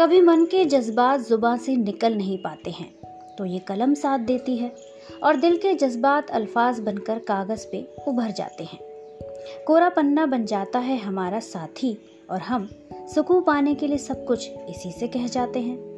कभी मन के जज्बात जुबा से निकल नहीं पाते हैं तो ये कलम साथ देती है और दिल के जज्बात अल्फाज बनकर कागज़ पे उभर जाते हैं। कोरा पन्ना बन जाता है हमारा साथी और हम सुकून पाने के लिए सब कुछ इसी से कह जाते हैं।